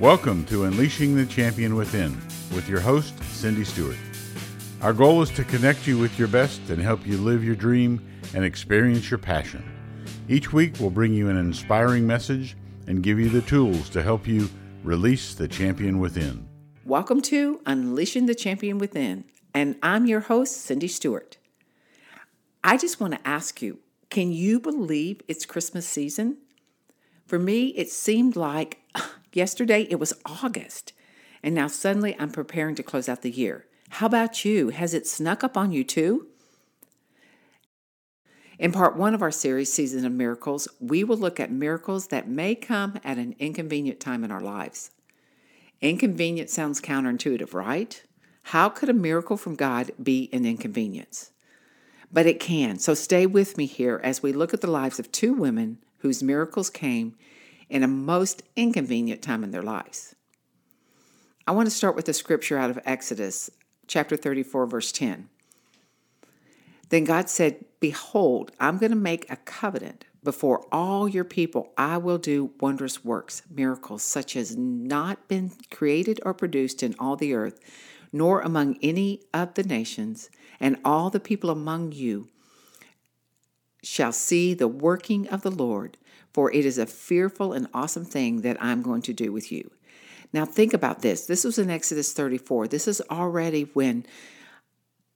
Welcome to Unleashing the Champion Within with your host, Cindy Stewart. Our goal is to connect you with your best and help you live your dream and experience your passion. Each week, we'll bring you an inspiring message and give you the tools to help you release the champion within. Welcome to Unleashing the Champion Within, and I'm your host, Cindy Stewart. I just want to ask you can you believe it's Christmas season? For me, it seemed like yesterday it was August, and now suddenly I'm preparing to close out the year. How about you? Has it snuck up on you too? In part one of our series, Season of Miracles, we will look at miracles that may come at an inconvenient time in our lives. Inconvenient sounds counterintuitive, right? How could a miracle from God be an inconvenience? But it can. So stay with me here as we look at the lives of two women whose miracles came in a most inconvenient time in their lives. I want to start with a scripture out of Exodus chapter 34, verse 10. Then God said, Behold, I'm going to make a covenant before all your people. I will do wondrous works, miracles, such as not been created or produced in all the earth, nor among any of the nations, and all the people among you shall see the working of the Lord, for it is a fearful and awesome thing that I'm going to do with you. Now, think about this. This was in Exodus 34. This is already when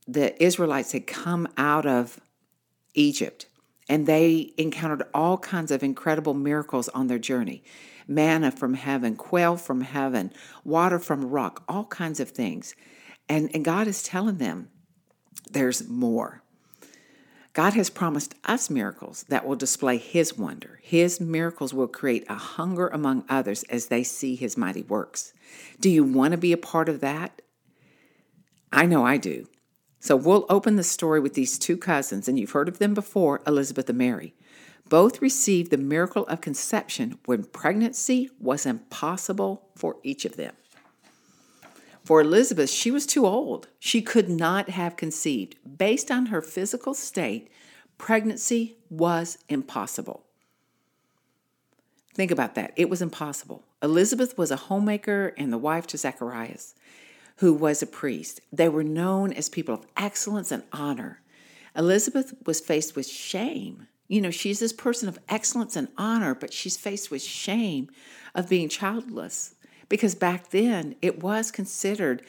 the Israelites had come out of Egypt and they encountered all kinds of incredible miracles on their journey manna from heaven, quail from heaven, water from rock, all kinds of things. And, and God is telling them there's more. God has promised us miracles that will display His wonder. His miracles will create a hunger among others as they see His mighty works. Do you want to be a part of that? I know I do. So we'll open the story with these two cousins, and you've heard of them before Elizabeth and Mary. Both received the miracle of conception when pregnancy was impossible for each of them. For Elizabeth, she was too old. She could not have conceived. Based on her physical state, pregnancy was impossible. Think about that. It was impossible. Elizabeth was a homemaker and the wife to Zacharias, who was a priest. They were known as people of excellence and honor. Elizabeth was faced with shame. You know, she's this person of excellence and honor, but she's faced with shame of being childless because back then it was considered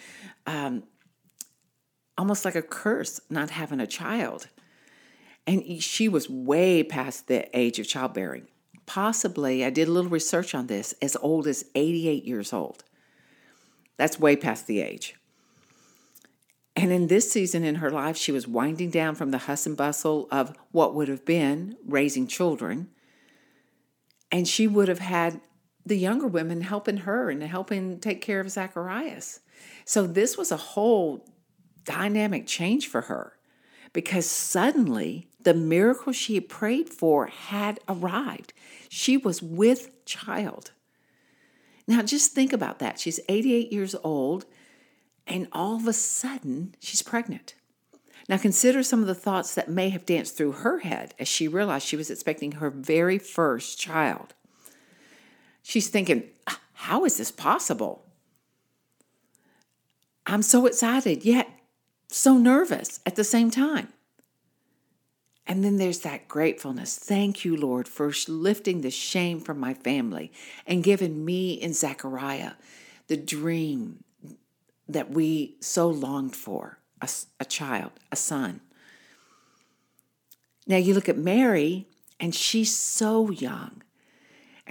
um, almost like a curse not having a child. And she was way past the age of childbearing. Possibly, I did a little research on this, as old as 88 years old. That's way past the age. And in this season in her life, she was winding down from the hustle and bustle of what would have been raising children. And she would have had the younger women helping her and helping take care of Zacharias. So this was a whole dynamic change for her because suddenly the miracle she had prayed for had arrived. She was with child. Now just think about that. She's 88 years old and all of a sudden she's pregnant. Now consider some of the thoughts that may have danced through her head as she realized she was expecting her very first child. She's thinking, ah, how is this possible? I'm so excited, yet so nervous at the same time. And then there's that gratefulness. Thank you, Lord, for lifting the shame from my family and giving me and Zechariah the dream that we so longed for a, a child, a son. Now you look at Mary, and she's so young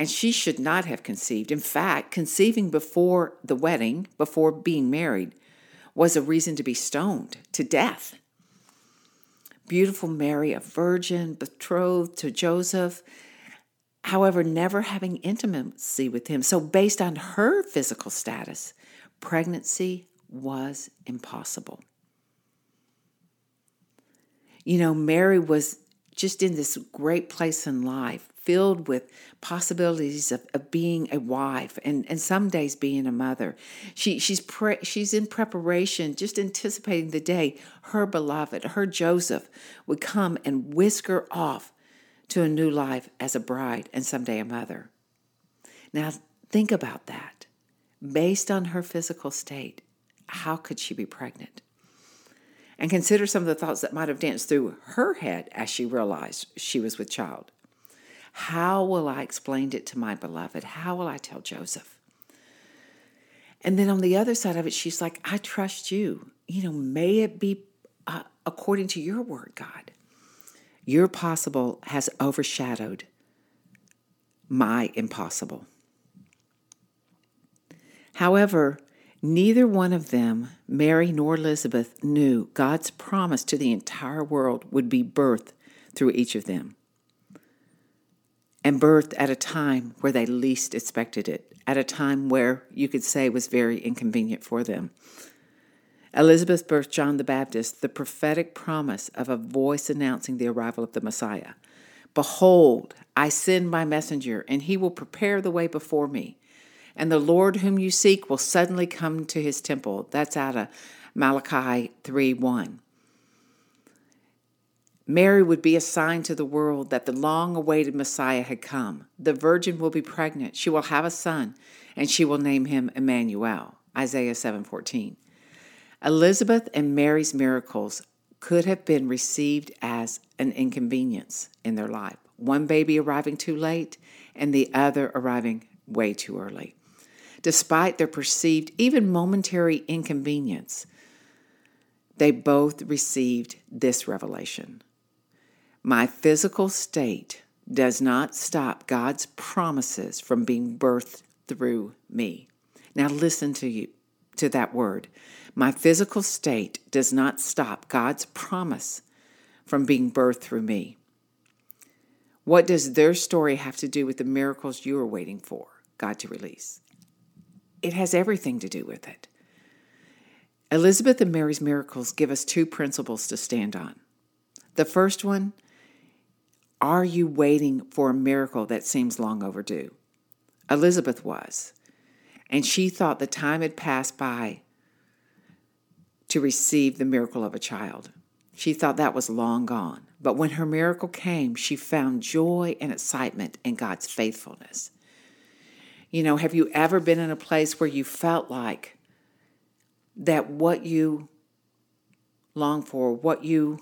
and she should not have conceived. In fact, conceiving before the wedding, before being married, was a reason to be stoned to death. Beautiful Mary, a virgin, betrothed to Joseph, however, never having intimacy with him. So, based on her physical status, pregnancy was impossible. You know, Mary was just in this great place in life, filled with possibilities of, of being a wife and, and some days being a mother. She, she's, pre- she's in preparation, just anticipating the day her beloved, her Joseph, would come and whisk her off to a new life as a bride and someday a mother. Now, think about that. based on her physical state, how could she be pregnant? And consider some of the thoughts that might have danced through her head as she realized she was with child. How will I explain it to my beloved? How will I tell Joseph? And then on the other side of it, she's like, I trust you. You know, may it be uh, according to your word, God. Your possible has overshadowed my impossible. However, neither one of them, Mary nor Elizabeth, knew God's promise to the entire world would be birthed through each of them. And birthed at a time where they least expected it, at a time where you could say was very inconvenient for them. Elizabeth birthed John the Baptist, the prophetic promise of a voice announcing the arrival of the Messiah. Behold, I send my messenger, and he will prepare the way before me. And the Lord whom you seek will suddenly come to his temple. That's out of Malachi 3 1. Mary would be a sign to the world that the long awaited Messiah had come. The virgin will be pregnant. She will have a son, and she will name him Emmanuel. Isaiah 7:14. Elizabeth and Mary's miracles could have been received as an inconvenience in their life. One baby arriving too late and the other arriving way too early. Despite their perceived, even momentary inconvenience, they both received this revelation My physical state does not stop God's promises from being birthed through me. Now listen to you to that word. My physical state does not stop God's promise from being birthed through me. What does their story have to do with the miracles you are waiting for God to release? It has everything to do with it. Elizabeth and Mary's miracles give us two principles to stand on. The first one are you waiting for a miracle that seems long overdue? Elizabeth was, and she thought the time had passed by to receive the miracle of a child. She thought that was long gone. But when her miracle came, she found joy and excitement in God's faithfulness. You know, have you ever been in a place where you felt like that what you long for, what you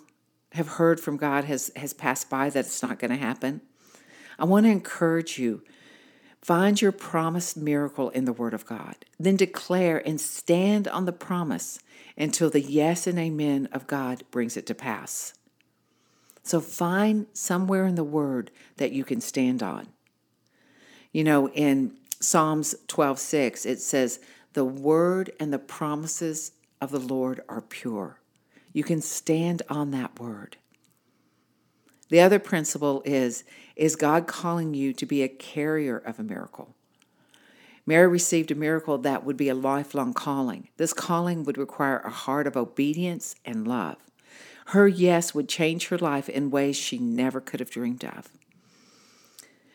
have heard from God has, has passed by, that it's not going to happen? I want to encourage you find your promised miracle in the Word of God. Then declare and stand on the promise until the yes and amen of God brings it to pass. So find somewhere in the Word that you can stand on. You know, in Psalms 12 6, it says, The word and the promises of the Lord are pure. You can stand on that word. The other principle is Is God calling you to be a carrier of a miracle? Mary received a miracle that would be a lifelong calling. This calling would require a heart of obedience and love. Her yes would change her life in ways she never could have dreamed of.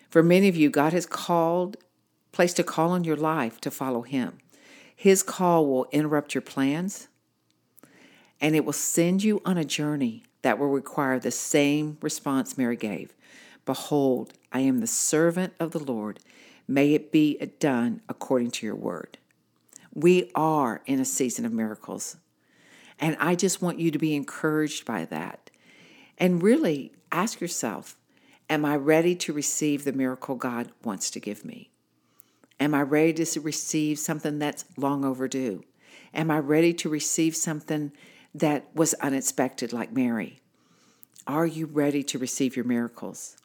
For many of you, God has called, placed a call on your life to follow Him. His call will interrupt your plans, and it will send you on a journey that will require the same response Mary gave Behold, I am the servant of the Lord. May it be done according to your word. We are in a season of miracles. And I just want you to be encouraged by that. And really ask yourself Am I ready to receive the miracle God wants to give me? Am I ready to receive something that's long overdue? Am I ready to receive something that was unexpected, like Mary? Are you ready to receive your miracles?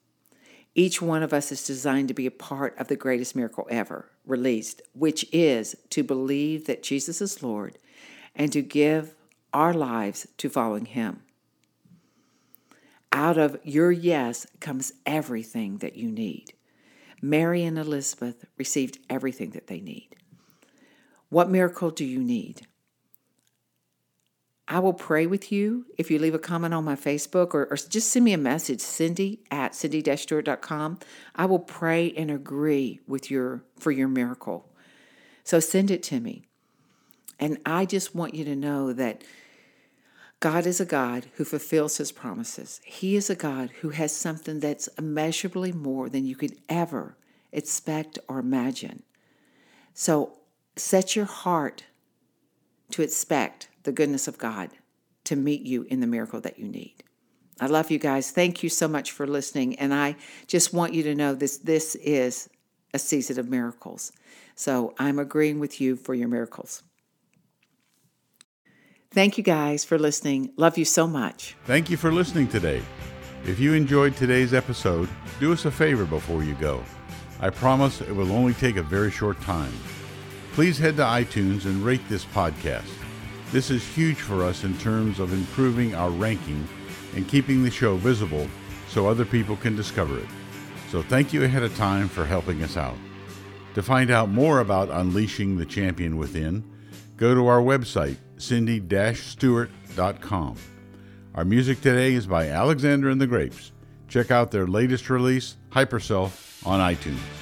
Each one of us is designed to be a part of the greatest miracle ever released, which is to believe that Jesus is Lord and to give our lives to following Him. Out of your yes comes everything that you need. Mary and Elizabeth received everything that they need. What miracle do you need? I will pray with you if you leave a comment on my Facebook or, or just send me a message, Cindy at cindy-stewart.com. I will pray and agree with your for your miracle. So send it to me. And I just want you to know that God is a God who fulfills his promises. He is a God who has something that's immeasurably more than you could ever expect or imagine. So set your heart to expect the goodness of God to meet you in the miracle that you need. I love you guys. Thank you so much for listening. And I just want you to know this this is a season of miracles. So I'm agreeing with you for your miracles. Thank you guys for listening. Love you so much. Thank you for listening today. If you enjoyed today's episode, do us a favor before you go. I promise it will only take a very short time. Please head to iTunes and rate this podcast. This is huge for us in terms of improving our ranking and keeping the show visible so other people can discover it. So thank you ahead of time for helping us out. To find out more about unleashing the champion within, go to our website, cindy-stewart.com. Our music today is by Alexander and the Grapes. Check out their latest release, Hyperself, on iTunes.